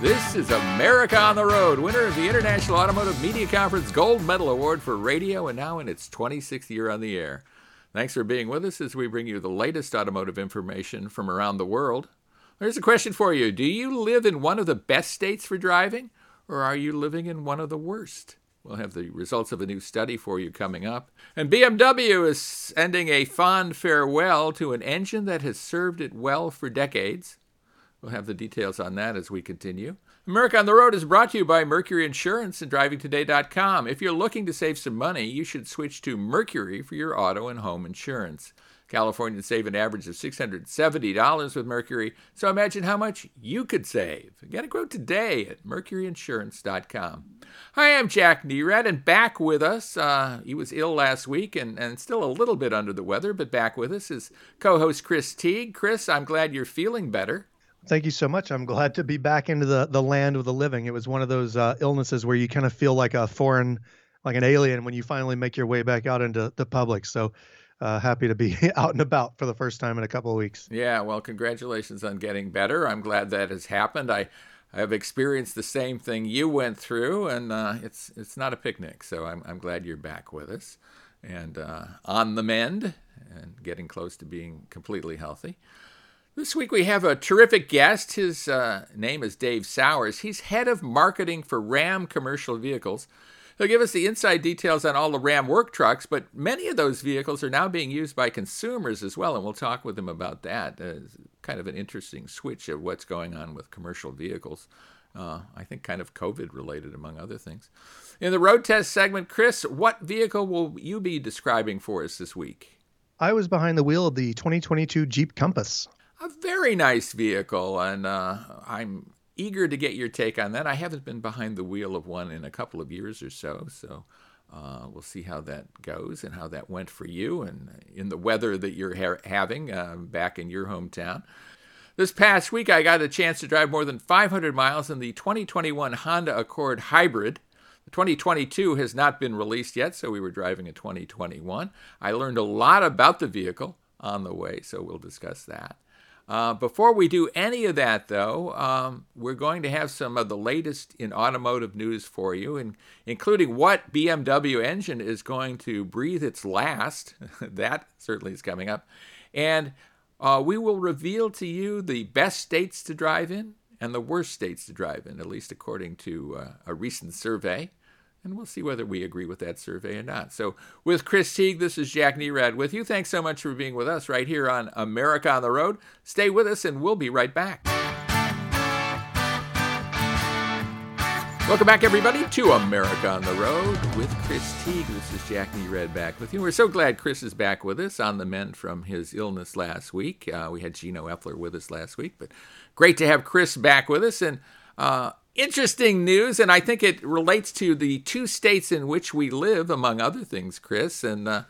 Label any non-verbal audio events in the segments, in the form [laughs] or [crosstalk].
This is America on the Road, winner of the International Automotive Media Conference Gold Medal Award for radio and now in its 26th year on the air. Thanks for being with us as we bring you the latest automotive information from around the world. There's a question for you Do you live in one of the best states for driving, or are you living in one of the worst? We'll have the results of a new study for you coming up. And BMW is sending a fond farewell to an engine that has served it well for decades. We'll have the details on that as we continue. America on the Road is brought to you by Mercury Insurance and DrivingToday.com. If you're looking to save some money, you should switch to Mercury for your auto and home insurance. Californians save an average of $670 with Mercury, so imagine how much you could save. Get a quote today at mercuryinsurance.com. Hi, I'm Jack Nerad, and back with us. Uh, he was ill last week and, and still a little bit under the weather, but back with us is co host Chris Teague. Chris, I'm glad you're feeling better. Thank you so much. I'm glad to be back into the, the land of the living. It was one of those uh, illnesses where you kind of feel like a foreign, like an alien when you finally make your way back out into the public. So uh, happy to be [laughs] out and about for the first time in a couple of weeks. Yeah, well, congratulations on getting better. I'm glad that has happened. I, I have experienced the same thing you went through, and uh, it's it's not a picnic. So I'm I'm glad you're back with us, and uh, on the mend, and getting close to being completely healthy. This week we have a terrific guest. His uh, name is Dave Sowers. He's head of marketing for Ram Commercial Vehicles. He'll give us the inside details on all the Ram work trucks, but many of those vehicles are now being used by consumers as well, and we'll talk with him about that. Uh, kind of an interesting switch of what's going on with commercial vehicles. Uh, I think kind of COVID related, among other things. In the road test segment, Chris, what vehicle will you be describing for us this week? I was behind the wheel of the 2022 Jeep Compass a very nice vehicle, and uh, I'm eager to get your take on that. I haven't been behind the wheel of one in a couple of years or so, so uh, we'll see how that goes and how that went for you and in the weather that you're ha- having uh, back in your hometown. This past week, I got a chance to drive more than 500 miles in the 2021 Honda Accord Hybrid. The 2022 has not been released yet, so we were driving a 2021. I learned a lot about the vehicle on the way, so we'll discuss that. Uh, before we do any of that, though, um, we're going to have some of the latest in automotive news for you, and including what BMW engine is going to breathe its last. [laughs] that certainly is coming up. And uh, we will reveal to you the best states to drive in and the worst states to drive in, at least according to uh, a recent survey and we'll see whether we agree with that survey or not. So, with Chris Teague, this is Jack Nerad with you. Thanks so much for being with us right here on America on the Road. Stay with us, and we'll be right back. Welcome back, everybody, to America on the Road with Chris Teague. This is Jack Nerad back with you. We're so glad Chris is back with us on the mend from his illness last week. Uh, we had Gino Effler with us last week, but great to have Chris back with us. And uh, interesting news, and I think it relates to the two states in which we live, among other things, Chris. And uh,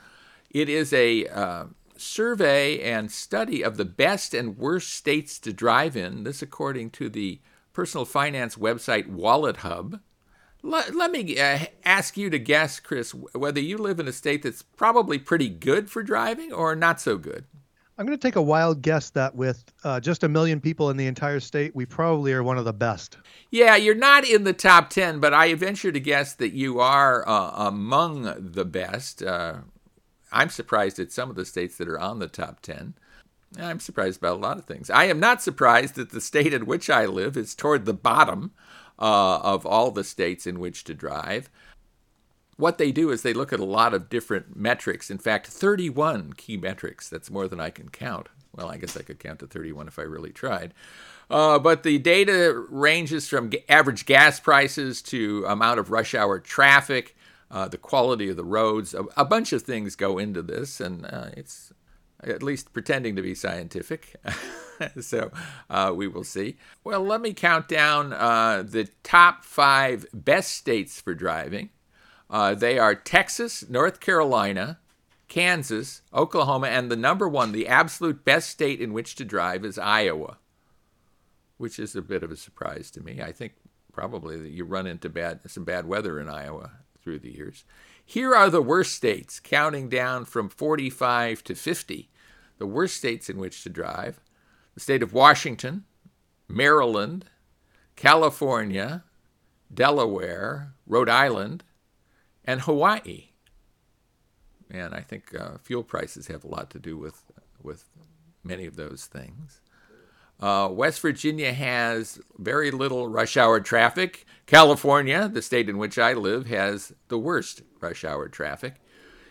it is a uh, survey and study of the best and worst states to drive in. This, according to the personal finance website WalletHub. Let, let me uh, ask you to guess, Chris, whether you live in a state that's probably pretty good for driving or not so good. I'm going to take a wild guess that with uh, just a million people in the entire state, we probably are one of the best. Yeah, you're not in the top 10, but I venture to guess that you are uh, among the best. Uh, I'm surprised at some of the states that are on the top 10. I'm surprised about a lot of things. I am not surprised that the state in which I live is toward the bottom uh, of all the states in which to drive what they do is they look at a lot of different metrics. In fact, 31 key metrics. That's more than I can count. Well, I guess I could count to 31 if I really tried. Uh, but the data ranges from average gas prices to amount of rush hour traffic, uh, the quality of the roads. A, a, bunch of things go into this, and uh, it's at least pretending to be scientific. [laughs] so uh, we will see. Well, let me count down uh, the top five best states for driving. Uh, they are Texas, North Carolina, Kansas, Oklahoma, and the number one, the absolute best state in which to drive is Iowa, which is a bit of a surprise to me. I think probably that you run into bad some bad weather in Iowa through the years. Here are the worst states, counting down from 45 to 50. The worst states in which to drive: the state of Washington, Maryland, California, Delaware, Rhode Island, and Hawaii. And I think uh, fuel prices have a lot to do with with many of those things. Uh, West Virginia has very little rush hour traffic. California, the state in which I live, has the worst rush hour traffic.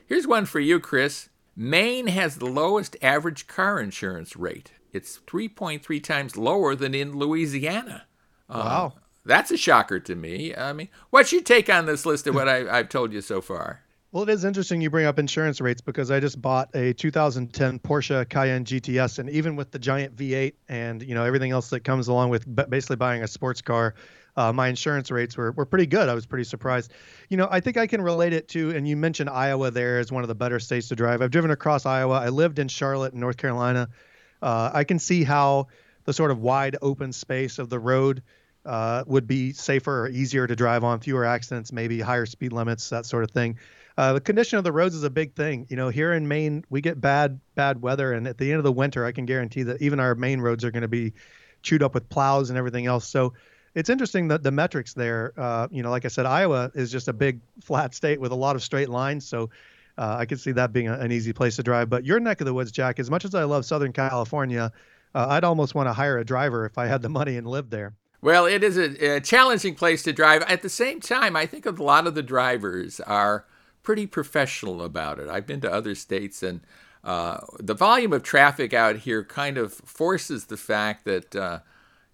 Here's one for you, Chris. Maine has the lowest average car insurance rate. It's 3.3 times lower than in Louisiana. Uh, wow. That's a shocker to me. I mean, what's your take on this list of what I, I've told you so far? Well, it is interesting you bring up insurance rates because I just bought a 2010 Porsche Cayenne GTS, and even with the giant V8 and you know everything else that comes along with basically buying a sports car, uh, my insurance rates were were pretty good. I was pretty surprised. You know, I think I can relate it to, and you mentioned Iowa there as one of the better states to drive. I've driven across Iowa. I lived in Charlotte, North Carolina. Uh, I can see how the sort of wide open space of the road uh, would be safer or easier to drive on, fewer accidents, maybe higher speed limits, that sort of thing. Uh, the condition of the roads is a big thing. You know, here in Maine, we get bad bad weather, and at the end of the winter, I can guarantee that even our main roads are going to be chewed up with plows and everything else. So it's interesting that the metrics there. Uh, you know, like I said, Iowa is just a big [laughs] flat state with a lot of straight lines. So uh, I could see that being a, an easy place to drive. But your neck of the woods, Jack, as much as I love Southern California, uh, I'd almost want to hire a driver if I had the money and lived there. Well, it is a, a challenging place to drive. At the same time, I think a lot of the drivers are pretty professional about it. I've been to other states, and uh, the volume of traffic out here kind of forces the fact that uh,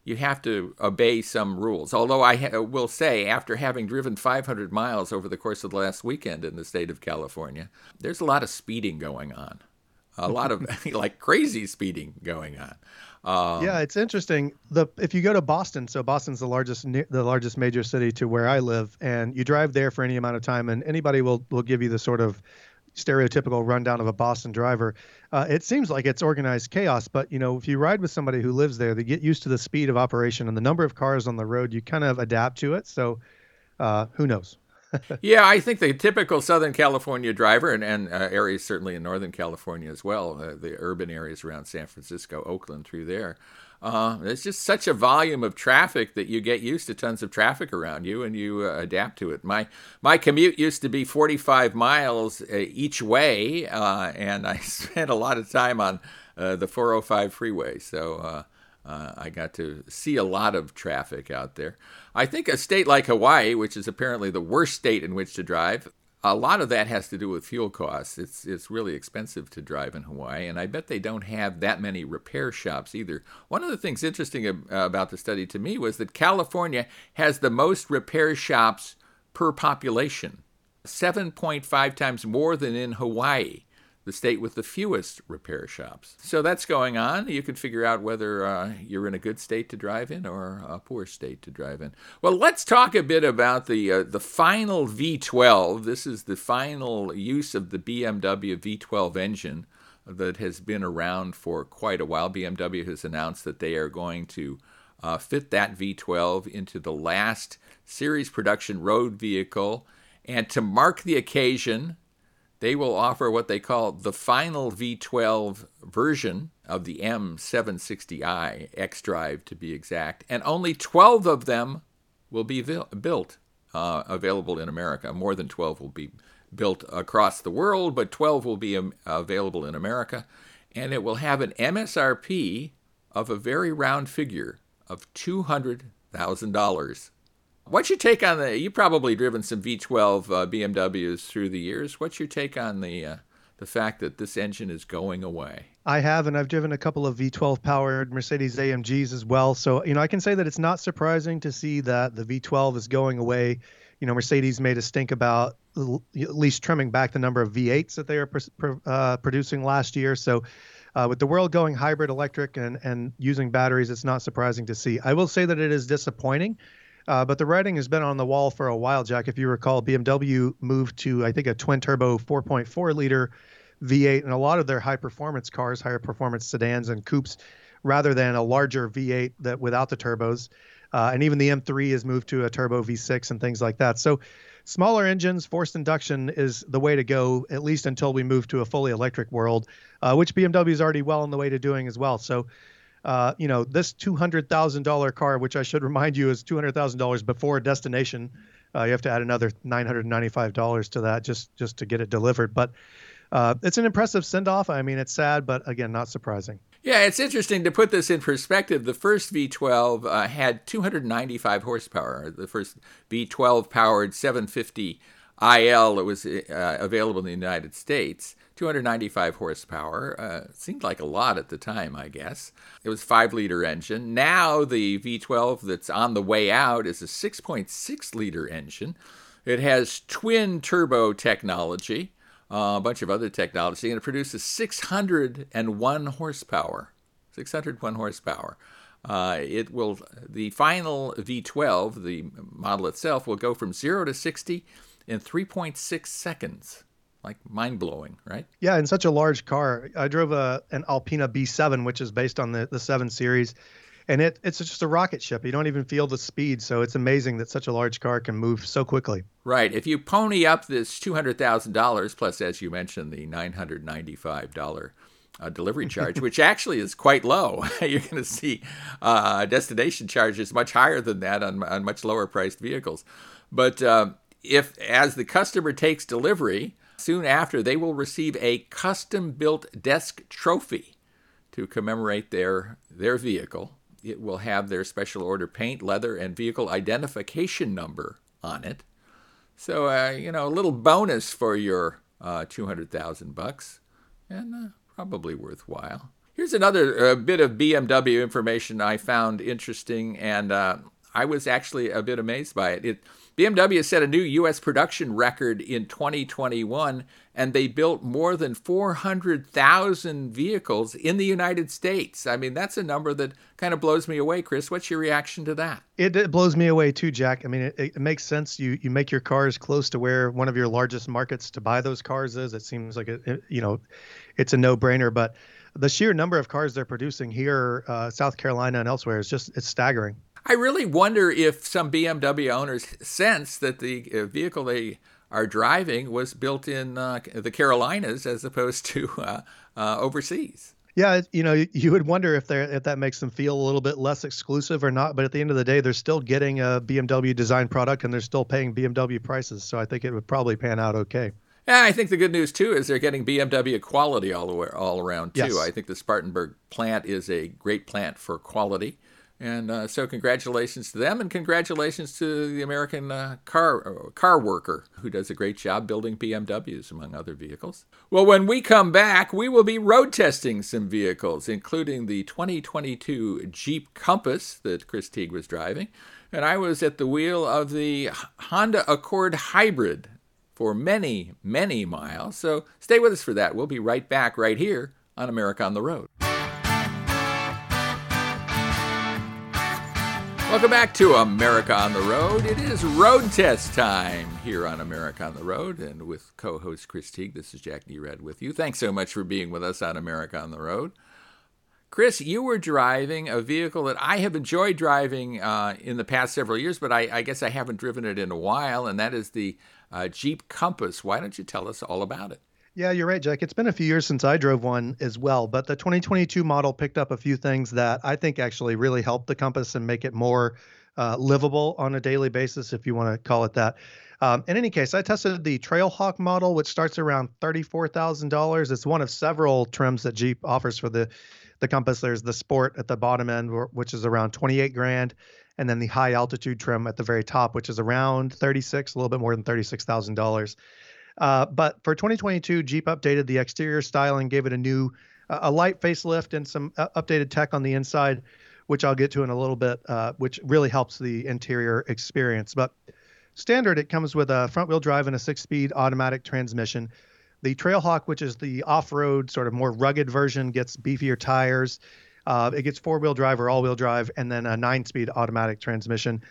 you have to obey some rules. Although I ha- will say, after having driven 500 miles over the course of the last weekend in the state of California, there's a lot of speeding going on. A lot of [laughs] like crazy speeding going on. Um, yeah, it's interesting. The if you go to Boston, so Boston's the largest the largest major city to where I live, and you drive there for any amount of time, and anybody will will give you the sort of stereotypical rundown of a Boston driver. Uh, it seems like it's organized chaos, but you know, if you ride with somebody who lives there, they get used to the speed of operation and the number of cars on the road. You kind of adapt to it. So, uh, who knows? Yeah, I think the typical Southern California driver, and, and uh, areas certainly in Northern California as well, uh, the urban areas around San Francisco, Oakland, through there. Uh, it's just such a volume of traffic that you get used to tons of traffic around you, and you uh, adapt to it. My my commute used to be 45 miles uh, each way, uh, and I [laughs] spent a lot of time on the 405 freeway. So I got to see a lot of traffic out there. I think a state like Hawaii, which is apparently the worst state in which to drive, a lot of that has to do with fuel costs. It's it's really expensive to drive in Hawaii, and I bet they don't have that many repair shops either. One of the things interesting uh, about the study to me was that California has the most repair shops per population, 7.5 times more than in Hawaii the state with the fewest repair shops. So that's going on. You can figure out whether uh, you're in a good state to drive in or a poor state to drive in. Well, let's talk a bit about the uh, the final V12. This is the final use of the BMW V12 engine that has been around for quite a while. BMW has announced that they are going to uh, fit that V12 into the last series production road vehicle. And to mark the occasion, they will offer what they call the final V12 version of the M760i, X Drive to be exact, and only 12 of them will be built, uh, available in America. More than 12 will be built across the world, but 12 will be um, available in America. And it will have an MSRP of a very round figure of $200,000. What's your take on the? You've probably driven some V12 uh, BMWs through the years. What's your take on the uh, the fact that this engine is going away? I have, and I've driven a couple of V12 powered Mercedes AMGs as well. So you know, I can say that it's not surprising to see that the V12 is going away. You know, Mercedes made a stink about at least trimming back the number of V8s that they are uh, producing last year. So. Uh, with the world going hybrid electric and, and using batteries, it's not surprising to see. I will say that it is disappointing uh, but the writing has been on the wall for a while, Jack. If you recall, BMW moved to, I think, a twin turbo 4.4 liter V8 and a lot of their high performance cars, higher performance sedans and coupes, rather than a larger V8 that without the turbos. Uh, and even the M3 has moved to a turbo V6 and things like that. So smaller engines, forced induction is the way to go, at least until we move to a fully electric world, uh, which BMW is already well on the way to doing as well. So uh, you know, this $200,000 car, which I should remind you is $200,000 before destination. Uh, you have to add another $995 to that just just to get it delivered. But uh, it's an impressive send off. I mean, it's sad, but again, not surprising. Yeah, it's interesting to put this in perspective. The first V12 uh, had 295 horsepower. The first V12 powered 750 IL that was uh, available in the United States. 295 horsepower. Uh, seemed like a lot at the time, I guess. It was five liter engine. Now the V12 that's on the way out is a 6.6 liter engine. It has twin turbo technology uh, a bunch of other technology, and it produces 601 horsepower. 601 horsepower. Uh, it will the final V12, the model itself, will go from zero to 60 in 3.6 seconds. Like mind blowing, right? Yeah, in such a large car. I drove a an Alpina B7, which is based on the the 7 Series, and it it's just a rocket ship. You don't even feel the speed, so it's amazing that such a large car can move so quickly. Right. If you pony up this two hundred thousand dollars plus, as you mentioned, the nine hundred ninety-five dollar uh, delivery [laughs] charge, which actually is quite low. [laughs] You're going to see uh, destination charges much higher than that on, on much lower priced vehicles. But uh, if, as the customer takes delivery, soon after they will receive a custom built desk trophy to commemorate their their vehicle it will have their special order paint, leather, and vehicle identification number on it. So, uh, you know, a little bonus for your uh, 200,000 bucks and uh, probably worthwhile. Here's another uh, bit of BMW information I found interesting, and uh, I was actually a bit amazed by it. it BMW set a new U.S. production record in 2021, and they built more than 400,000 vehicles in the United States. I mean, that's a number that kind of blows me away. Chris, what's your reaction to that? It, it blows me away too, Jack. I mean, it, it, makes sense. You you make your cars close to where one of your largest markets to buy those cars is. It seems like it, you know, it's a no-brainer. But the sheer number of cars they're producing here, uh, South Carolina and elsewhere, is just it's staggering. I really wonder if some BMW owners sense that the uh, vehicle they are driving was built in uh, the Carolinas as opposed to [laughs] uh, uh, overseas. Yeah, you know, you would wonder if they if that makes them feel a little bit less exclusive or not. But at the end of the day, they're still getting a BMW design product and they're still paying BMW prices. So I think it would probably pan out okay. Yeah, I think the good news too is they're getting BMW quality all the way, all around too. Yes. I think the Spartanburg plant is a great plant for quality. And uh, so, congratulations to them, and congratulations to the American uh, car uh, car worker who does a great job building BMWs among other vehicles. Well, when we come back, we will be road testing some vehicles, including the 2022 Jeep Compass that Chris Teague was driving, and I was at the wheel of the Honda Accord Hybrid for many, many miles. So, stay with us for that. We'll be right back right here on America on the Road. Welcome back to America on the Road. It is road test time here on America on the Road, and with co host Chris Teague, this is Jack Nerad with you. Thanks so much for being with us on America on the Road. Chris, you were driving a vehicle that I have enjoyed driving uh, in the past several years, but I, I, guess I haven't driven it in a while, and that is the uh, Jeep Compass. Why don't you tell us all about it? Yeah, you're right, Jack. It's been a few years since I drove one as well, but the 2022 model picked up a few things that I think actually really helped the Compass and make it more uh, livable on a daily basis, if you want to call it that. Um, in any case, I tested the Trailhawk model, which starts around $34,000. It's one of several trims that Jeep offers for the the Compass. There's the Sport at the bottom end, which is around 28 grand, and then the high altitude trim at the very top, which is around 36, a little bit more than $36,000. Uh, but for 2022, Jeep updated the exterior styling, gave it a new, uh, a light facelift and some uh, updated tech on the inside, which I'll get to in a little bit, uh, which really helps the interior experience. But standard, it comes with a front wheel drive and a six speed automatic transmission. The Trailhawk, which is the off road, sort of more rugged version, gets beefier tires. Uh, it gets four wheel drive or all wheel drive, and then a nine speed automatic transmission.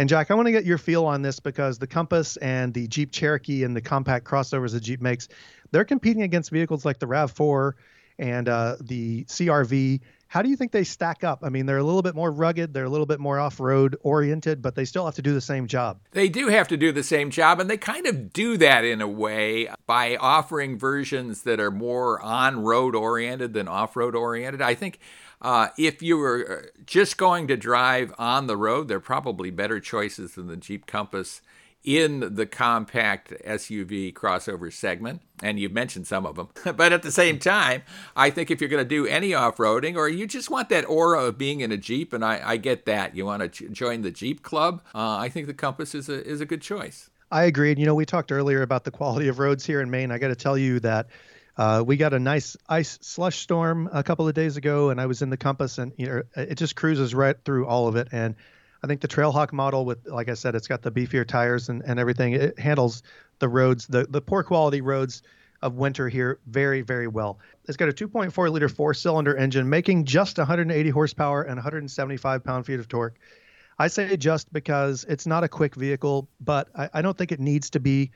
And Jack, I want to get your feel on this because the Compass and the Jeep Cherokee and the compact crossovers that Jeep makes, they're competing against vehicles like the RAV4 and uh, the CRV. How do you think they stack up? I mean, they're a little bit more rugged, they're a little bit more off road oriented, but they still have to do the same job. They do have to do the same job, and they kind of do that in a way by offering versions that are more on road oriented than off road oriented. I think Uh, if you were uh, just going to drive on the road, there are probably better choices than the Jeep Compass in the compact SUV crossover segment, and you've mentioned some of them. [laughs] but at the same time, I think if you're going to do any off roading or you just want that aura of being in a Jeep, and I, I get that, you want to ch- join the Jeep club, uh, I think the Compass is a, is a good choice. I agree. And, you know, we talked earlier about the quality of roads here in Maine. I got to tell you that uh, we got a nice ice slush storm a couple of days ago, and I was in the Compass, and you know, it just cruises right through all of it. And I think the Trailhawk model, with like I said, it's got the beefier tires and, and everything. It handles the roads, the the poor quality roads of winter here very very well. It's got a 2.4 liter four cylinder engine, making just 180 horsepower and 175 pound feet of torque. I say just because it's not a quick vehicle, but I, I don't think it needs to be.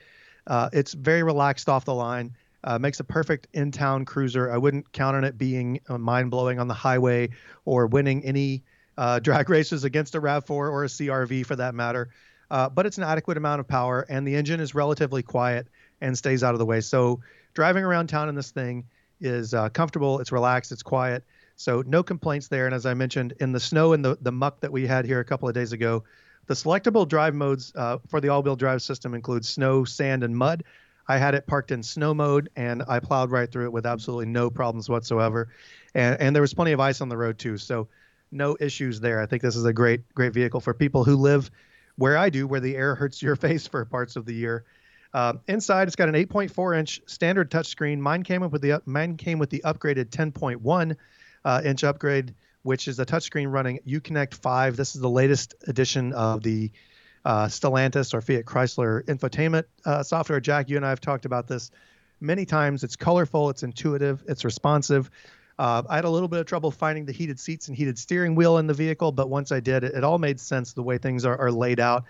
Uh, it's very relaxed off the line. Uh, makes a perfect in-town cruiser. I wouldn't count on it being uh, mind-blowing on the highway or winning any uh, [laughs] drag races against a RAV4 or a CRV for that matter. Uh, but it's an adequate amount of power, and the engine is relatively quiet and stays out of the way. So driving around town in this thing is uh, comfortable. It's relaxed. It's quiet. So no complaints there. And as I mentioned, in the snow and the, the muck that we had here a couple of days ago, the selectable drive modes uh, for the all-wheel drive system include snow, sand, and mud. I had it parked in snow mode, and I plowed right through it with absolutely no problems whatsoever. And, and there was plenty of ice on the road too. So no issues there. I think this is a great great vehicle for people who live where I do, where the air hurts your [laughs] face for parts of the year. Uh, inside, it's got an 8.4 inch standard touchscreen. Mine came up with the mine came with the upgraded 10.1 uh, inch upgrade, which is a touchscreen running Uconnect 5. This is the latest edition of the uh, Stellantis or Fiat Chrysler infotainment uh, software. Jack, you and I have talked about this many times. It's colorful, it's intuitive, it's responsive. Uh, I had a little bit of trouble finding the heated seats and heated steering wheel in the vehicle, but once I did, it, it all made sense the way things are, are laid out.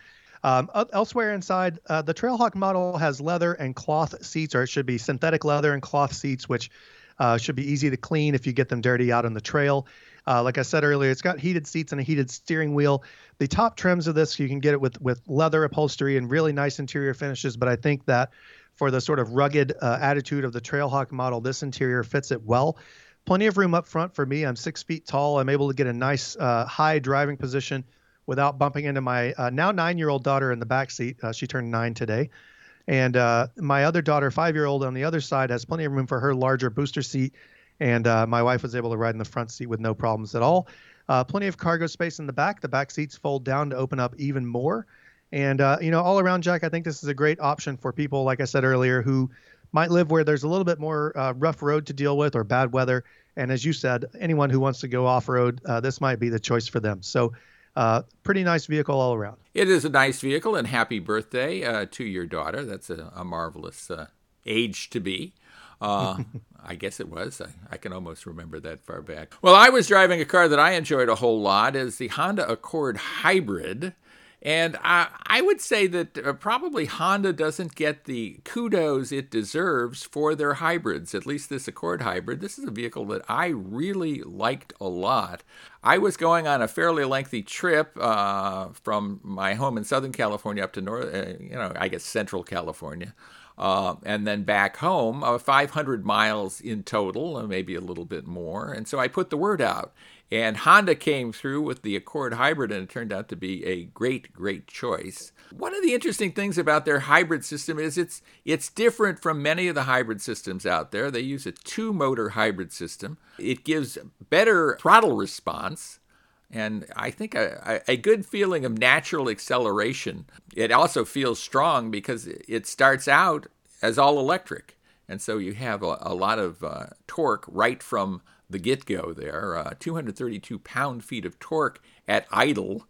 Um, elsewhere inside, uh, the Trailhawk model has leather and cloth seats, or it should be synthetic leather and cloth seats, which uh, should be easy to clean if you get them dirty out on the trail. Uh, like I said earlier, it's got heated seats and a heated steering wheel. The top trims of this, you can get it with with leather upholstery and really nice interior finishes. But I think that for the sort of rugged uh, attitude of the Trailhawk model, this interior fits it well plenty of room up front for me. I'm six feet tall. I'm able to get a nice uh, high driving position without bumping into my uh, now nine year old daughter in the back seat. Uh, she turned nine today. And uh, my other daughter, five year old, on the other side, has plenty of room for her larger booster seat. And uh, my wife was able to ride in the front seat with no problems at all. Uh, plenty of cargo space in the back. The back seats fold down to open up even more. And, you know, all around, Jack, I think this is a great option for people, like I said earlier, who might live where there's a little bit more uh, rough road to deal with or bad weather. And as you said, anyone who wants to go off road, uh, this might be the choice for them. So, uh, pretty nice vehicle all around. It is a nice vehicle, and happy birthday uh, to your daughter. That's a, a marvelous uh, age to be. Uh, I guess it was. I, I, can almost remember that far back. Well, I was driving a car that I enjoyed a whole lot. Is the Honda Accord Hybrid. And I, I would say that uh, probably Honda doesn't get the kudos it deserves for their hybrids, at least this Accord hybrid. This is a vehicle that I really liked a lot. I was going on a fairly lengthy trip uh, from my home in Southern California up to North, uh, you know, I guess Central California. Uh, and then back home, uh, 500 miles in total, maybe a little bit more. And so I put the word out. And Honda came through with the Accord Hybrid, and it turned out to be a great, great choice. One of the interesting things about their hybrid system is it's it's different from many of the hybrid systems out there. They use a two-motor hybrid system. It gives better throttle response and I think a, a, good feeling of natural acceleration. It also feels strong because it starts out as all electric. And so you have a, a lot of uh, torque right from the get go there. Uh, 232 pound feet of torque at idle.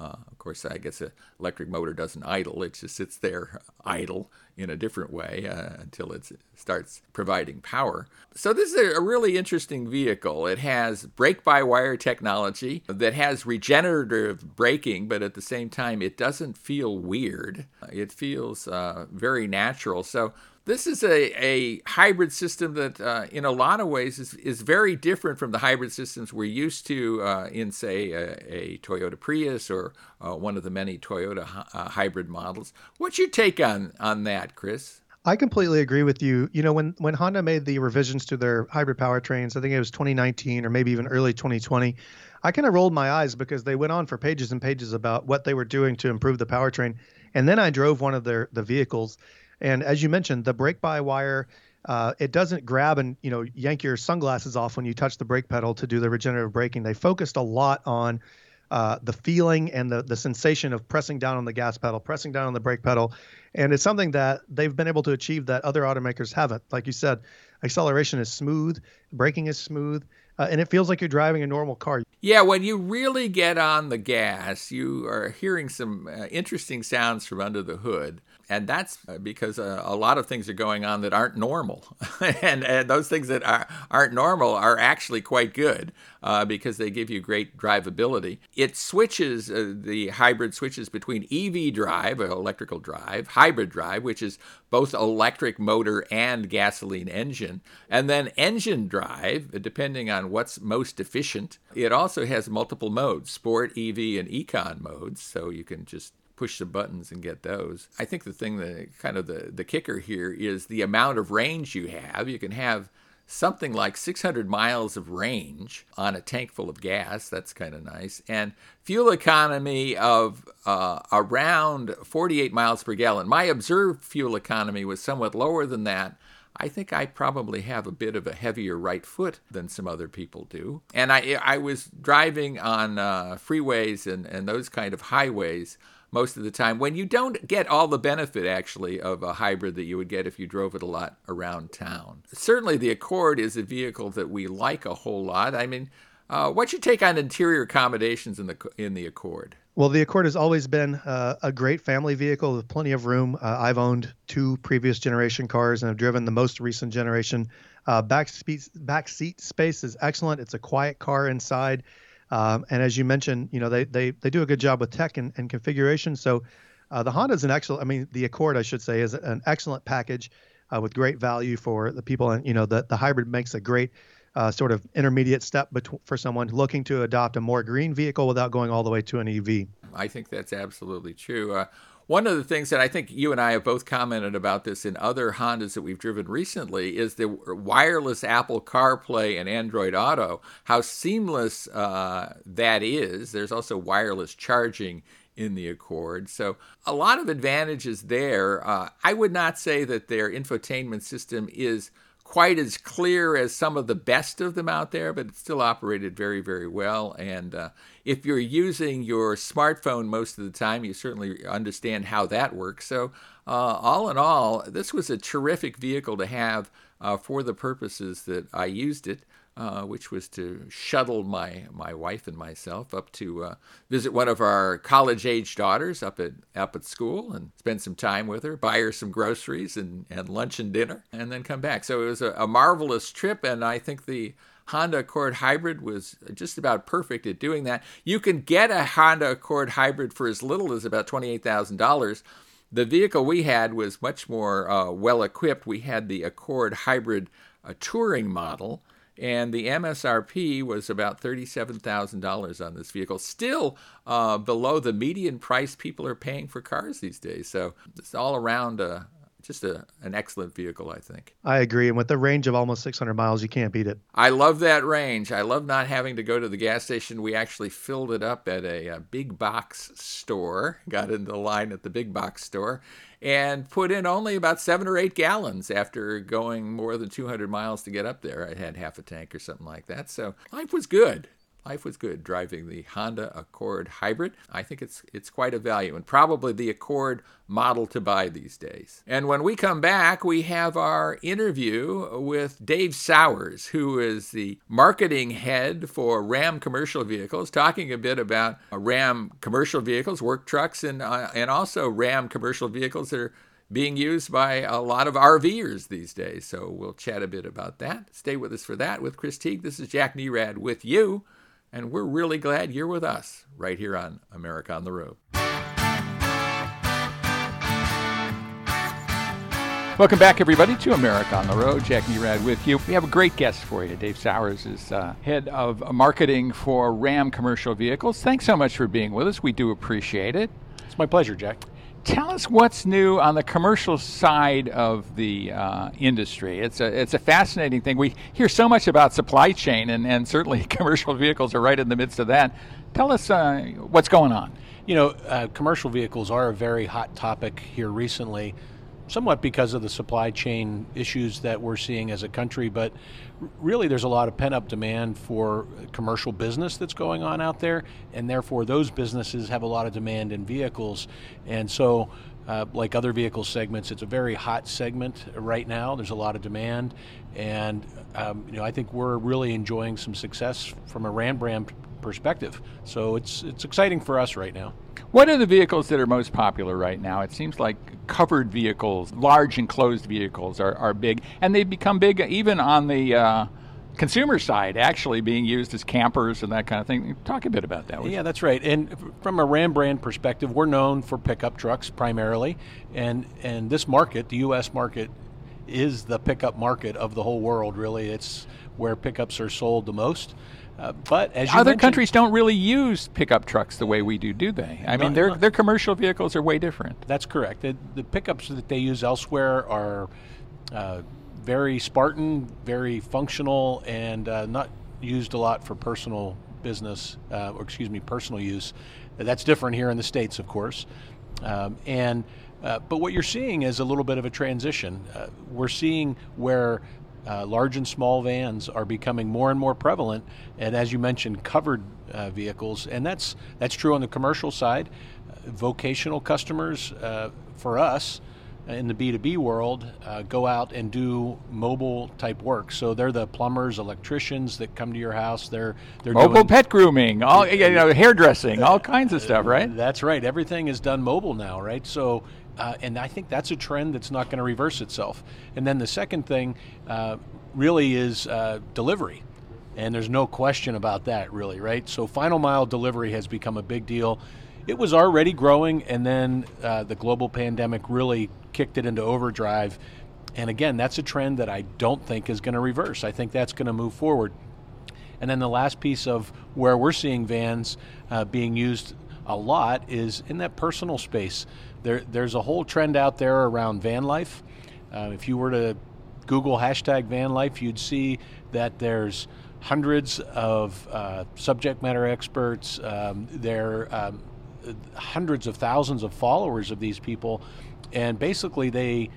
Uh, of course, I guess an electric motor doesn't idle, it just sits there [laughs] idle in a different way uh, until it starts providing power. So, this is a really interesting vehicle. It has brake by wire technology that has regenerative braking, but at the same time, it doesn't feel weird. It feels uh, very natural. So, this is a, a hybrid system that, uh, in a lot of ways, is, is very different from the hybrid systems we're used to uh, in, say, a, a, Toyota Prius or uh, one of the many Toyota uh, hybrid models. What's your take on, on that, Chris? I completely agree with you. You know, when when Honda made the revisions to their hybrid powertrains, I think it was 2019 or maybe even early 2020. I kind of rolled my eyes because they went on for pages and pages about what they were doing to improve the powertrain. And then I drove one of their the vehicles, and as you mentioned, the brake-by-wire, uh, it doesn't grab and you know yank your sunglasses off when you touch the brake pedal to do the regenerative braking. They focused a lot on uh, the feeling and the the sensation of pressing down on the gas pedal, pressing down on the brake pedal, and it's something that they've been able to achieve that other automakers haven't. Like you said, acceleration is smooth, braking is smooth, uh, and it feels like you're driving a normal car. Yeah, when you really get on the gas, you are hearing some uh, interesting sounds from under the hood and that's uh, because uh, a lot of things are going on that aren't normal, [laughs] and, and those things that are, aren't normal are actually quite good uh, because they give you great drivability. It switches uh, the hybrid switches between EV drive, electrical drive, hybrid drive, which is both electric motor and gasoline engine, and then engine drive, depending on what's most efficient. It also has multiple modes: sport, EV, and econ modes, so you can just push the buttons and get those. I think the thing that kind of the, the kicker here is the amount of range you have. You can have something like 600 miles of range on a tank full of gas. That's kind of nice. And fuel economy of uh, around 48 miles per gallon. My observed fuel economy was somewhat lower than that. I think I probably have a bit of a heavier right foot than some other people do. And I, I was driving on uh, freeways and, and those kind of highways most of the time when you don't get all the benefit actually of a hybrid that you would get if you drove it a lot around town. Certainly, the Accord is a vehicle that we like a whole lot. I mean, uh, what's your take on interior accommodations in the in the Accord? Well, the Accord has always been uh, a great family vehicle with plenty of room. Uh, I've owned two previous generation cars and have driven the most recent generation. Uh, back, seat, back seat space is excellent. It's a quiet car inside. Um, and as you mentioned, you know they they they do a good job with tech and, and configuration. So uh, the Honda is an excellent. I mean, the Accord, I should say, is an excellent package uh, with great value for the people. And you know, the the hybrid makes a great uh, sort of intermediate step for someone looking to adopt a more green vehicle without going all the way to an EV. I think that's absolutely true. One of the things that I think you and I have both commented about this in other Hondas that we've driven recently is the wireless Apple CarPlay and Android Auto, how seamless uh, that is. There's also wireless charging in the Accord. So, a lot of advantages there. Uh, I would not say that their infotainment system is quite as clear as some of the best of them out there, but it still operated very, very well. And uh, if you're using your smartphone most of the time, you certainly understand how that works. So, uh, all in all, this was a terrific vehicle to have uh, for the purposes that I used it uh, which was to shuttle my, my wife and myself up to uh, visit one of our college age daughters up at, up at school and spend some time with her, buy her some groceries and, and lunch and dinner, and then come back. So it was a, a marvelous trip, and I think the Honda Accord Hybrid was just about perfect at doing that. You can get a Honda Accord Hybrid for as little as about $28,000. The vehicle we had was much more uh, well equipped. We had the Accord Hybrid a touring model, and the MSRP was about $37,000 on this vehicle, still uh, below the median price people are paying for cars these days. So it's all around uh, just a, an excellent vehicle, I think. I agree. And with a range of almost 600 miles, you can't beat it. I love that range. I love not having to go to the gas station. We actually filled it up at a, a big box store, got in the line at the big box store, and put in only about seven or eight gallons after going more than 200 miles to get up there. I had half a tank or something like that. So life was good life was good driving the Honda Accord Hybrid. I think it's it's quite a value and probably the Accord model to buy these days. And when we come back, we have our interview with Dave Sowers, who is the marketing head for Ram Commercial Vehicles, talking a bit about Ram commercial vehicles, work trucks, and uh, and also Ram commercial vehicles that are being used by a lot of RVers these days. So we'll chat a bit about that. Stay with us for that with Chris Teague. This is Jack Nerad with you and we're really glad you're with us right here on America on the Road. Welcome back, everybody, to America on the Road. Jack Nerad with you. We have a great guest for you. Dave Sowers is uh, head of marketing for Ram Commercial Vehicles. Thanks so much for being with us. We do appreciate it. It's my pleasure, Jack. Tell us what's new on the commercial side of the uh, industry. It's a it's a fascinating thing. We hear so much about supply chain, and, and certainly [laughs] commercial vehicles are right in the midst of that. Tell us uh, what's going on. You know, uh, commercial vehicles are a very hot topic here recently, somewhat because of the supply chain issues that we're seeing as a country, but really there's a lot of pent up demand for commercial business that's going on out there, and therefore those businesses have a lot of demand in vehicles. And so, uh, like other vehicle segments, it's a very hot segment right now. There's a lot of demand, and um, you know I think we're really enjoying some success from a Ram brand perspective. So it's it's exciting for us right now. What are the vehicles that are most popular right now? It seems like covered vehicles, large enclosed vehicles, are, are big, and they've become big even on the uh, consumer side, actually being used as campers and that kind of thing. Talk a bit about that. Yeah, that's right. And from a Ram brand perspective, we're known for pickup trucks primarily, and and this market, the U.S. market, is the pickup market of the whole world. Really, it's where pickups are sold the most. Uh, but as other countries don't really use pickup trucks the way we do, do they? I mean, their their commercial vehicles are way different. That's correct. The, the pickups that they use elsewhere are uh, very Spartan, very functional, and uh, not used a lot for personal business, uh, or excuse me, personal use. That's different here in the states, of course, um, and. Uh, but what you're seeing is a little bit of a transition. Uh, we're seeing where uh, large and small vans are becoming more and more prevalent, and as you mentioned, covered uh, vehicles, and that's that's true on the commercial side. Uh, vocational customers uh, for us in the B2B world uh, go out and do mobile type work. So they're the plumbers, electricians that come to your house. They're they're mobile pet grooming, all you know, hairdressing, all kinds of stuff, right? That's right. Everything is done mobile now, right? So uh, and I think that's a trend that's not going to reverse itself. And then the second thing uh, really is uh, delivery. And there's no question about that, really, right? So, final mile delivery has become a big deal. It was already growing, and then uh, the global pandemic really kicked it into overdrive. And again, that's a trend that I don't think is going to reverse. I think that's going to move forward. And then the last piece of where we're seeing vans uh, being used a lot is in that personal space. There, there's a whole trend out there around van life. Uh, if you were to Google hashtag van life, you'd see that there's hundreds of uh, subject matter experts. Um, there um, hundreds of thousands of followers of these people, and basically they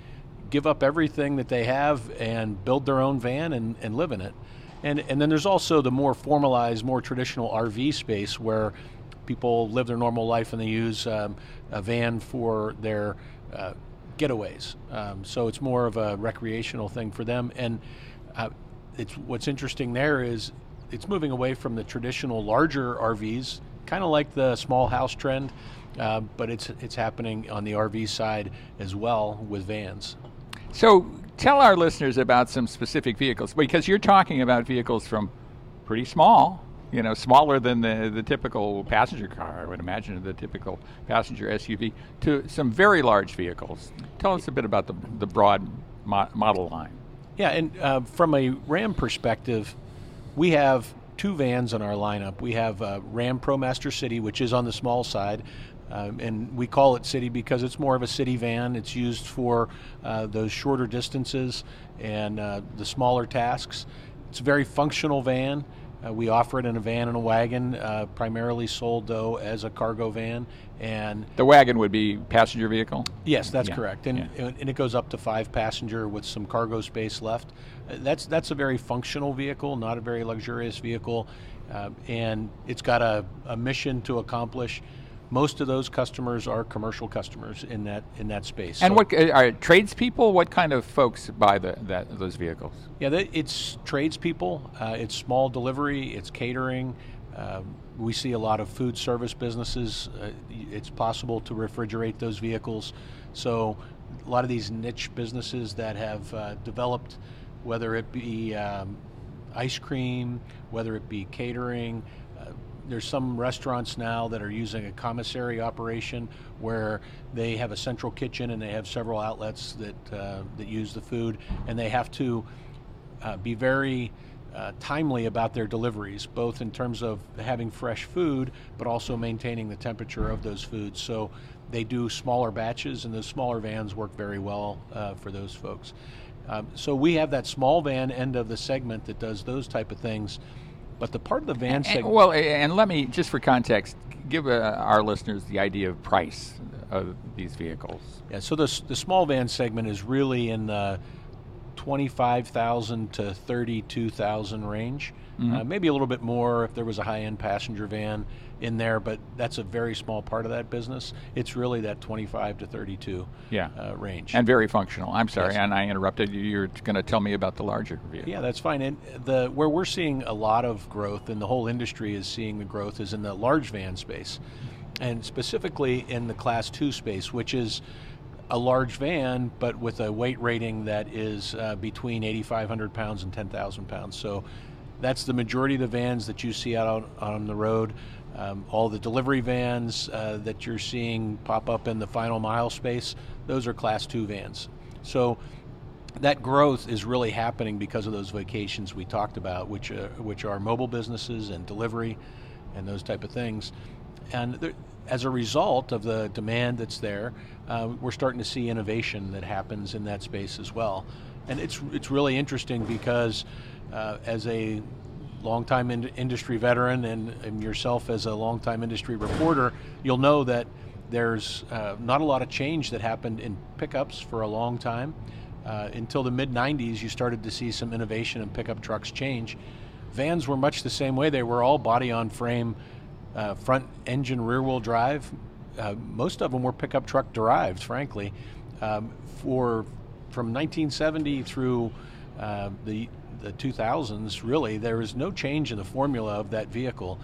give up everything that they have and build their own van and, and live in it. And, and then there's also the more formalized, more traditional RV space where people live their normal life and they use um, a van for their uh, getaways. Um, so it's more of a recreational thing for them. And uh, it's what's interesting there is it's moving away from the traditional larger RVs, kind of like the small house trend, uh, but it's it's happening on the RV side as well with vans. So tell our listeners about some specific vehicles because you're talking about vehicles from pretty small you know, smaller than the, the typical passenger car, I would imagine, the typical passenger SUV, to some very large vehicles. Tell us a bit about the, the broad mo- model line. Yeah, and uh, from a Ram perspective, we have two vans in our lineup. We have uh, Ram ProMaster City, which is on the small side. Um, and we call it city because it's more of a city van. It's used for uh, those shorter distances and uh, the smaller tasks. It's a very functional van. Uh, we offer it in a van and a wagon, uh, primarily sold though as a cargo van. And the wagon would be passenger vehicle. Yes, that's yeah. correct, and, yeah. and it goes up to five passenger with some cargo space left. Uh, that's that's a very functional vehicle, not a very luxurious vehicle, uh, and it's got a, a mission to accomplish most of those customers are commercial customers in that in that space. And so, what uh, are tradespeople? What kind of folks buy the, that those vehicles? Yeah, it's tradespeople. Uh, it's small delivery. It's catering. Uh, we see a lot of food service businesses. Uh, it's possible to refrigerate those vehicles. So a lot of these niche businesses that have uh, developed, whether it be um, ice cream, whether it be catering there's some restaurants now that are using a commissary operation where they have a central kitchen and they have several outlets that uh, that use the food, and they have to uh, be very uh, timely about their deliveries, both in terms of having fresh food, but also maintaining the temperature of those foods. So they do smaller batches, and those smaller vans work very well uh, for those folks. Um, so we have that small van end of the segment that does those type of things. But the part of the van And- segment, well, and let me just for context give uh, our listeners the idea of price of these vehicles. yeah. So the the small van segment is really in the twenty-five thousand to thirty-two thousand range. Uh, maybe a little bit more if there was a high-end passenger van in there, but that's a very small part of that business. It's really that twenty-five to thirty-two Yeah. uh, range. And very functional. I'm sorry, Yes. and I interrupted you. You're going to tell me about the larger view. Yeah, that's fine. And the where we're seeing a lot of growth, and the whole industry is seeing the growth, is in the large van space, and specifically in the Class Two space, which is a large van, but with a weight rating that is uh, between 8,500 pounds and 10,000 pounds. So that's the majority of the vans that you see out on, on the road. Um, all the delivery vans uh, that you're seeing pop up in the final mile space, those are Class Two vans. So that growth is really happening because of those vacations we talked about, which uh, which are mobile businesses and delivery, and those type of things. And there, as a result of the demand that's there, uh, we're starting to see innovation that happens in that space as well. And it's it's really interesting because uh, as a longtime in- industry veteran and, and yourself as a longtime industry reporter, you'll know that there's uh, not a lot of change that happened in pickups for a long time. Uh, until the mid 90s, you started to see some innovation in pickup trucks change. Vans were much the same way. They were all body on frame, uh, front engine, rear wheel drive. Uh, most of them were pickup truck derived, frankly. Um, for from 1970 through uh, the the 2000s, really, there was no change in the formula of that vehicle,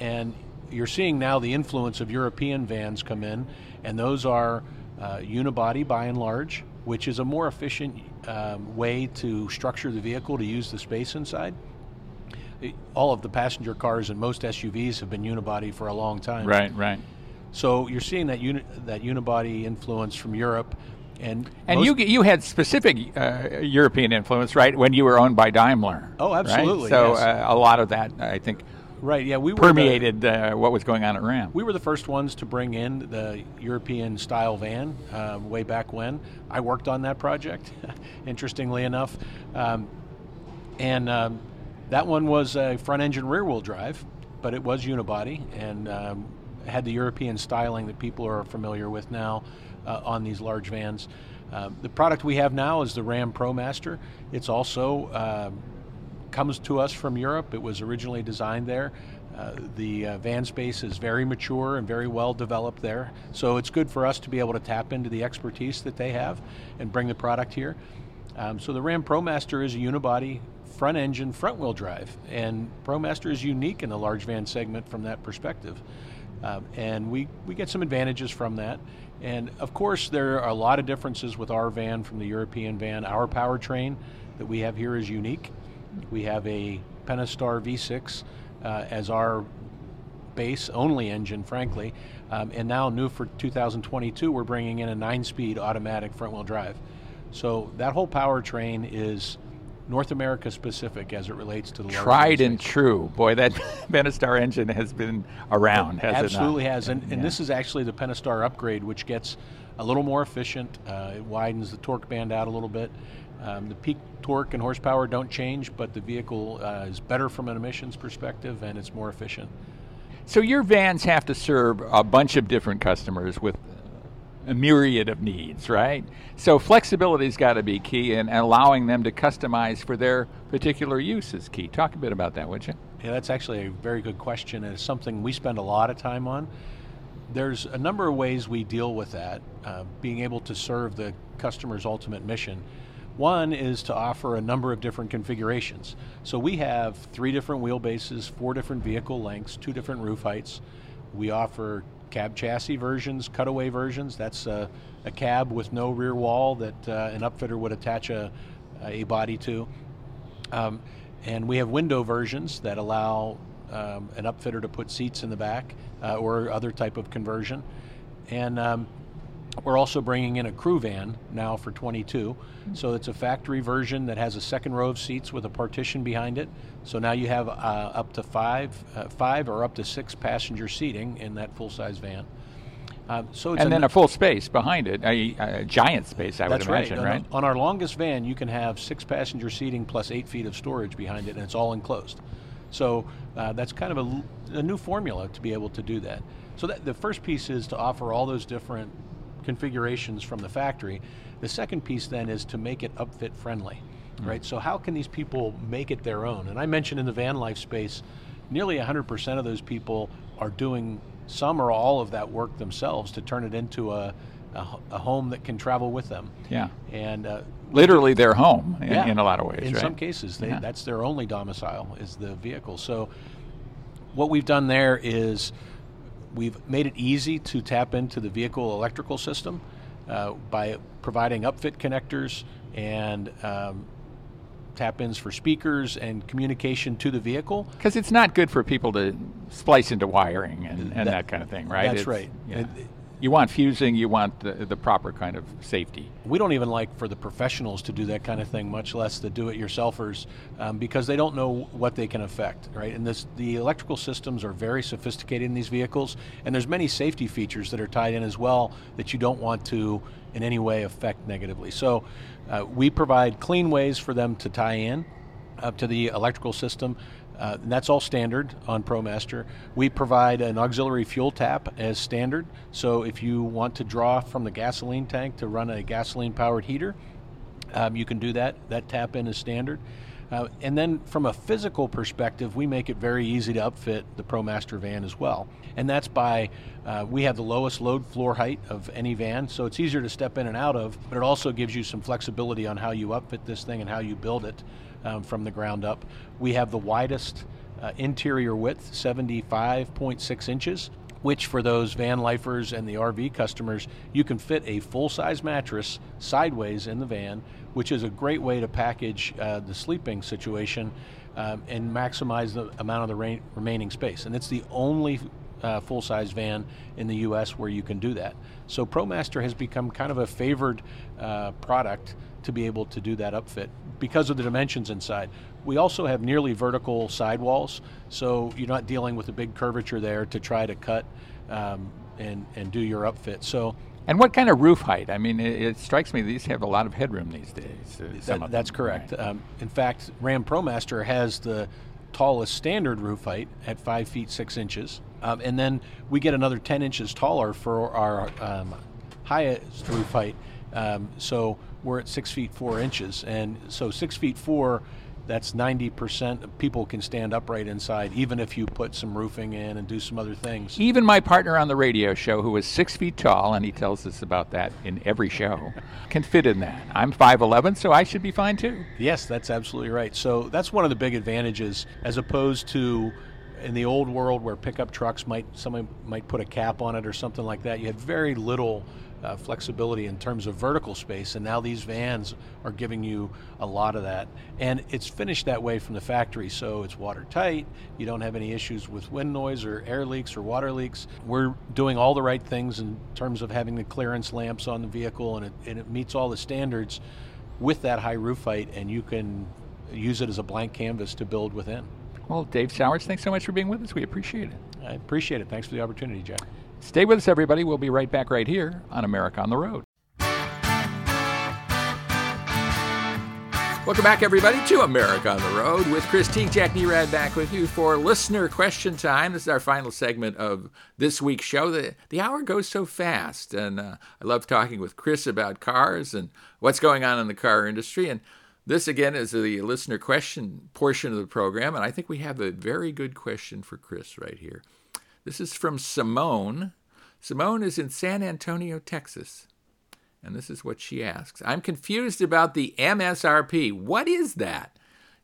and you're seeing now the influence of European vans come in, and those are uh, unibody by and large, which is a more efficient um, way to structure the vehicle to use the space inside. All of the passenger cars and most SUVs have been unibody for a long time. Right, right. So you're seeing that uni- that unibody influence from Europe, and And you you had specific uh, European influence, right? When you were owned by Daimler. Oh, right? absolutely, So yes. uh, a lot of that, I think, right? Yeah, we were the- permeated uh, what was going on at Ram. We were the first ones to bring in the European style van uh, way back when. I worked on that project, [laughs] interestingly enough. Um, and um, that one was a front engine rear wheel drive, but it was unibody and um, had the European styling that people are familiar with now uh, on these large vans. Um, the product we have now is the Ram ProMaster. It's also um, comes to us from Europe. It was originally designed there. Uh, the uh, van space is very mature and very well developed there. So it's good for us to be able to tap into the expertise that they have and bring the product here. Um, so the Ram ProMaster is a unibody front engine front wheel drive, and ProMaster is unique in the large van segment from that perspective. Um, and we, we get some advantages from that. And of course, there are a lot of differences with our van from the European van. Our powertrain that we have here is unique. We have a Pentastar V6 uh, as our base only engine, frankly. Um, and now, new for 2022, we're bringing in a nine speed automatic front wheel drive. So that whole powertrain is North America specific as it relates to the Tried and true. Boy, that [laughs] Pentastar engine has been around, has Absolutely has. And, and Yeah. this is actually the Pentastar upgrade, which gets a little more efficient. Uh, it widens the torque band out a little bit. Um, the peak torque and horsepower don't change, but the vehicle uh, is better from an emissions perspective and it's more efficient. So your vans have to serve a bunch of different customers with a myriad of needs, right? So flexibility's got to be key, and allowing them to customize for their particular use is key. Talk a bit about that, would you? Yeah, that's actually a very good question, and it's something we spend a lot of time on. There's a number of ways we deal with that, uh, being able to serve the customer's ultimate mission. One is to offer a number of different configurations. So we have three different wheelbases, four different vehicle lengths, two different roof heights. We offer cab chassis versions, cutaway versions. That's a, a cab with no rear wall that uh, an upfitter would attach a, a body to. Um, and we have window versions that allow um, an upfitter to put seats in the back uh, or other type of conversion. And um, We're also bringing in a crew van now for 22. So it's a factory version that has a second row of seats with a partition behind it. So now you have uh, up to five, uh, five or up to six passenger seating in that full-size van. Uh, so and then a full space behind it, a, a giant space, I would imagine, right? right? On, our longest van, you can have six passenger seating plus eight feet of storage behind it, and it's all enclosed. So uh, that's kind of a, a, new formula to be able to do that. So that, the first piece is to offer all those different configurations from the factory. The second piece then is to make it upfit friendly, mm. right? So how can these people make it their own? And I mentioned in the van life space, nearly 100% of those people are doing some or all of that work themselves to turn it into a, a, a home that can travel with them. Yeah. And uh, literally their home in, yeah, in a lot of ways. In right? some cases, they, yeah. that's their only domicile is the vehicle. So what we've done there is we've made it easy to tap into the vehicle electrical system uh, by providing upfit connectors and um, tap ins for speakers and communication to the vehicle. Because it's not good for people to splice into wiring and, and that, that kind of thing, right? That's it's, right. Yeah. You want fusing, you want the, the proper kind of safety. We don't even like for the professionals to do that kind of thing, much less the do-it-yourselfers, um, because they don't know what they can affect, right? And this, the electrical systems are very sophisticated in these vehicles, and there's many safety features that are tied in as well that you don't want to in any way affect negatively. So uh, we provide clean ways for them to tie in up to the electrical system. Uh, that's all standard on ProMaster. We provide an auxiliary fuel tap as standard. So if you want to draw from the gasoline tank to run a gasoline powered heater, um, you can do that. That tap in is standard. Uh, and then from a physical perspective, we make it very easy to upfit the ProMaster van as well. And that's by, uh, we have the lowest load floor height of any van, so it's easier to step in and out of, but it also gives you some flexibility on how you upfit this thing and how you build it um, from the ground up. We have the widest uh, interior width, 75.6 inches which for those van lifers and the RV customers, you can fit a full size mattress sideways in the van which is a great way to package uh, the sleeping situation um, and maximize the amount of the ra- remaining space. And it's the only uh, full size van in the U.S. where you can do that. So ProMaster has become kind of a favored uh, product to be able to do that upfit because of the dimensions inside. We also have nearly vertical sidewalls, so you're not dealing with a big curvature there to try to cut um, and, and do your upfit. So and what kind of roof height? I mean, it, it strikes me these have a lot of headroom these days. Uh, that, that's correct. Right. Um, in fact, Ram ProMaster has the tallest standard roof height at five feet six inches, um, and then we get another 10 inches taller for our um, highest roof height. Um, so we're at six feet four inches, and so six feet four that's 90% of people can stand upright inside, even if you put some roofing in and do some other things. Even my partner on the radio show, who is six feet tall, and he tells us about that in every show, can fit in that. I'm 5'11, so I should be fine too. Yes, that's absolutely right. So that's one of the big advantages as opposed to in the old world where pickup trucks might someone might put a cap on it or something like that. You had very little uh, flexibility in terms of vertical space, and now these vans are giving you a lot of that. And it's finished that way from the factory, so it's watertight. You don't have any issues with wind noise or air leaks or water leaks. We're doing all the right things in terms of having the clearance lamps on the vehicle, and it, and it meets all the standards with that high roof height, and you can use it as a blank canvas to build within. Well, Dave Sowers, thanks so much for being with us. We appreciate it. I appreciate it. Thanks for the opportunity, Jack. Stay with us, everybody. We'll be right back right here on America on the Road. Welcome back, everybody, to America on the Road with Chris Teague Jack Nerad back with you for listener question time. This is our final segment of this week's show. The, the hour goes so fast, and uh, I love talking with Chris about cars and what's going on in the car industry. And this, again, is the listener question portion of the program, and I think we have a very good question for Chris right here. This is from Simone. Simone is in San Antonio, Texas. And this is what she asks I'm confused about the MSRP. What is that?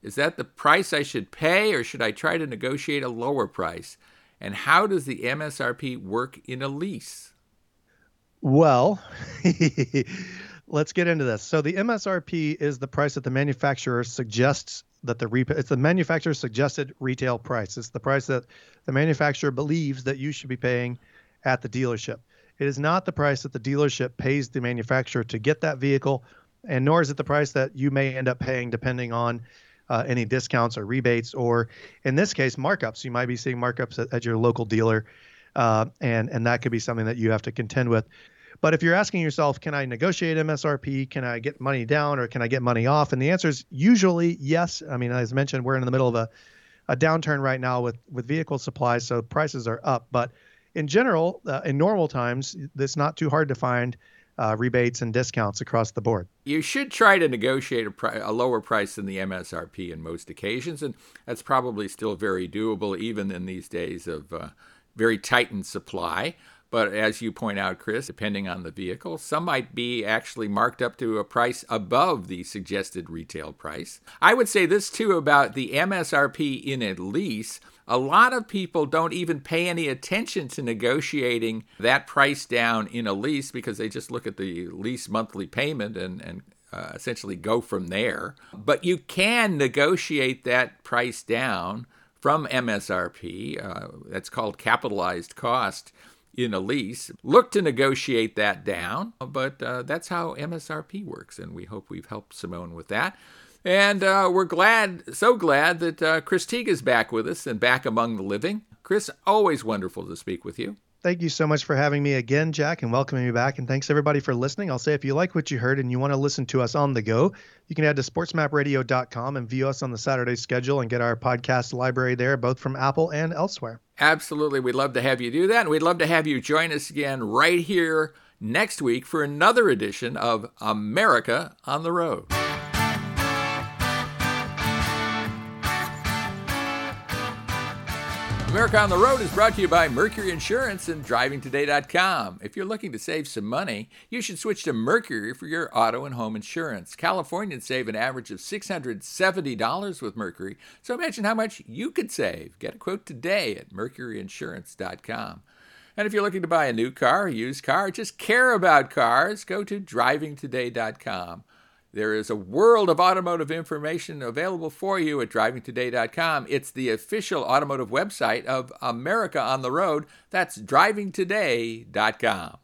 Is that the price I should pay, or should I try to negotiate a lower price? And how does the MSRP work in a lease? Well, [laughs] let's get into this. So the MSRP is the price that the manufacturer suggests that the rep- it's the manufacturer's suggested retail price. It's the price that the manufacturer believes that you should be paying at the dealership. It is not the price that the dealership pays the manufacturer to get that vehicle, and nor is it the price that you may end up paying depending on uh, any discounts or rebates, or in this case, markups. You might be seeing markups at, at your local dealer, uh, and and that could be something that you have to contend with. But if you're asking yourself, can I negotiate MSRP? Can I get money down or can I get money off? And the answer is usually yes. I mean, as mentioned, we're in the middle of a, a downturn right now with, with vehicle supplies, so prices are up. But in general, uh, in normal times, it's not too hard to find uh, rebates and discounts across the board. You should try to negotiate a, pri- a, lower price than the MSRP in most occasions, and that's probably still very doable even in these days of uh, very tightened supply. But as you point out, Chris, depending on the vehicle, some might be actually marked up to a price above the suggested retail price. I would say this too about the MSRP in a lease. A lot of people don't even pay any attention to negotiating that price down in a lease because they just look at the lease monthly payment and, and uh, essentially go from there. But you can negotiate that price down from MSRP. Uh, that's called capitalized cost in a lease. Look to negotiate that down, but uh, that's how MSRP works, and we hope we've helped Simone with that. And uh, we're glad, so glad that uh, Chris Teague is back with us and back among the living. Chris, always wonderful to speak with you. Thank you so much for having me again, Jack, and welcoming me back. And thanks everybody for listening. I'll say if you like what you heard and you want to listen to us on the go, you can head to sportsmapradio.com and view us on the Saturday schedule and get our podcast library there, both from Apple and elsewhere. Absolutely. We'd love to have you do that. And we'd love to have you join us again right here next week for another edition of America on the Road. America on the Road is brought to you by Mercury Insurance and DrivingToday.com. If you're looking to save some money, you should switch to Mercury for your auto and home insurance. Californians save an average of $670 with Mercury, so imagine how much you could save. Get a quote today at MercuryInsurance.com. And if you're looking to buy a new car, a used car, just care about cars, go to DrivingToday.com. There is a world of automotive information available for you at drivingtoday.com. It's the official automotive website of America on the Road. That's drivingtoday.com.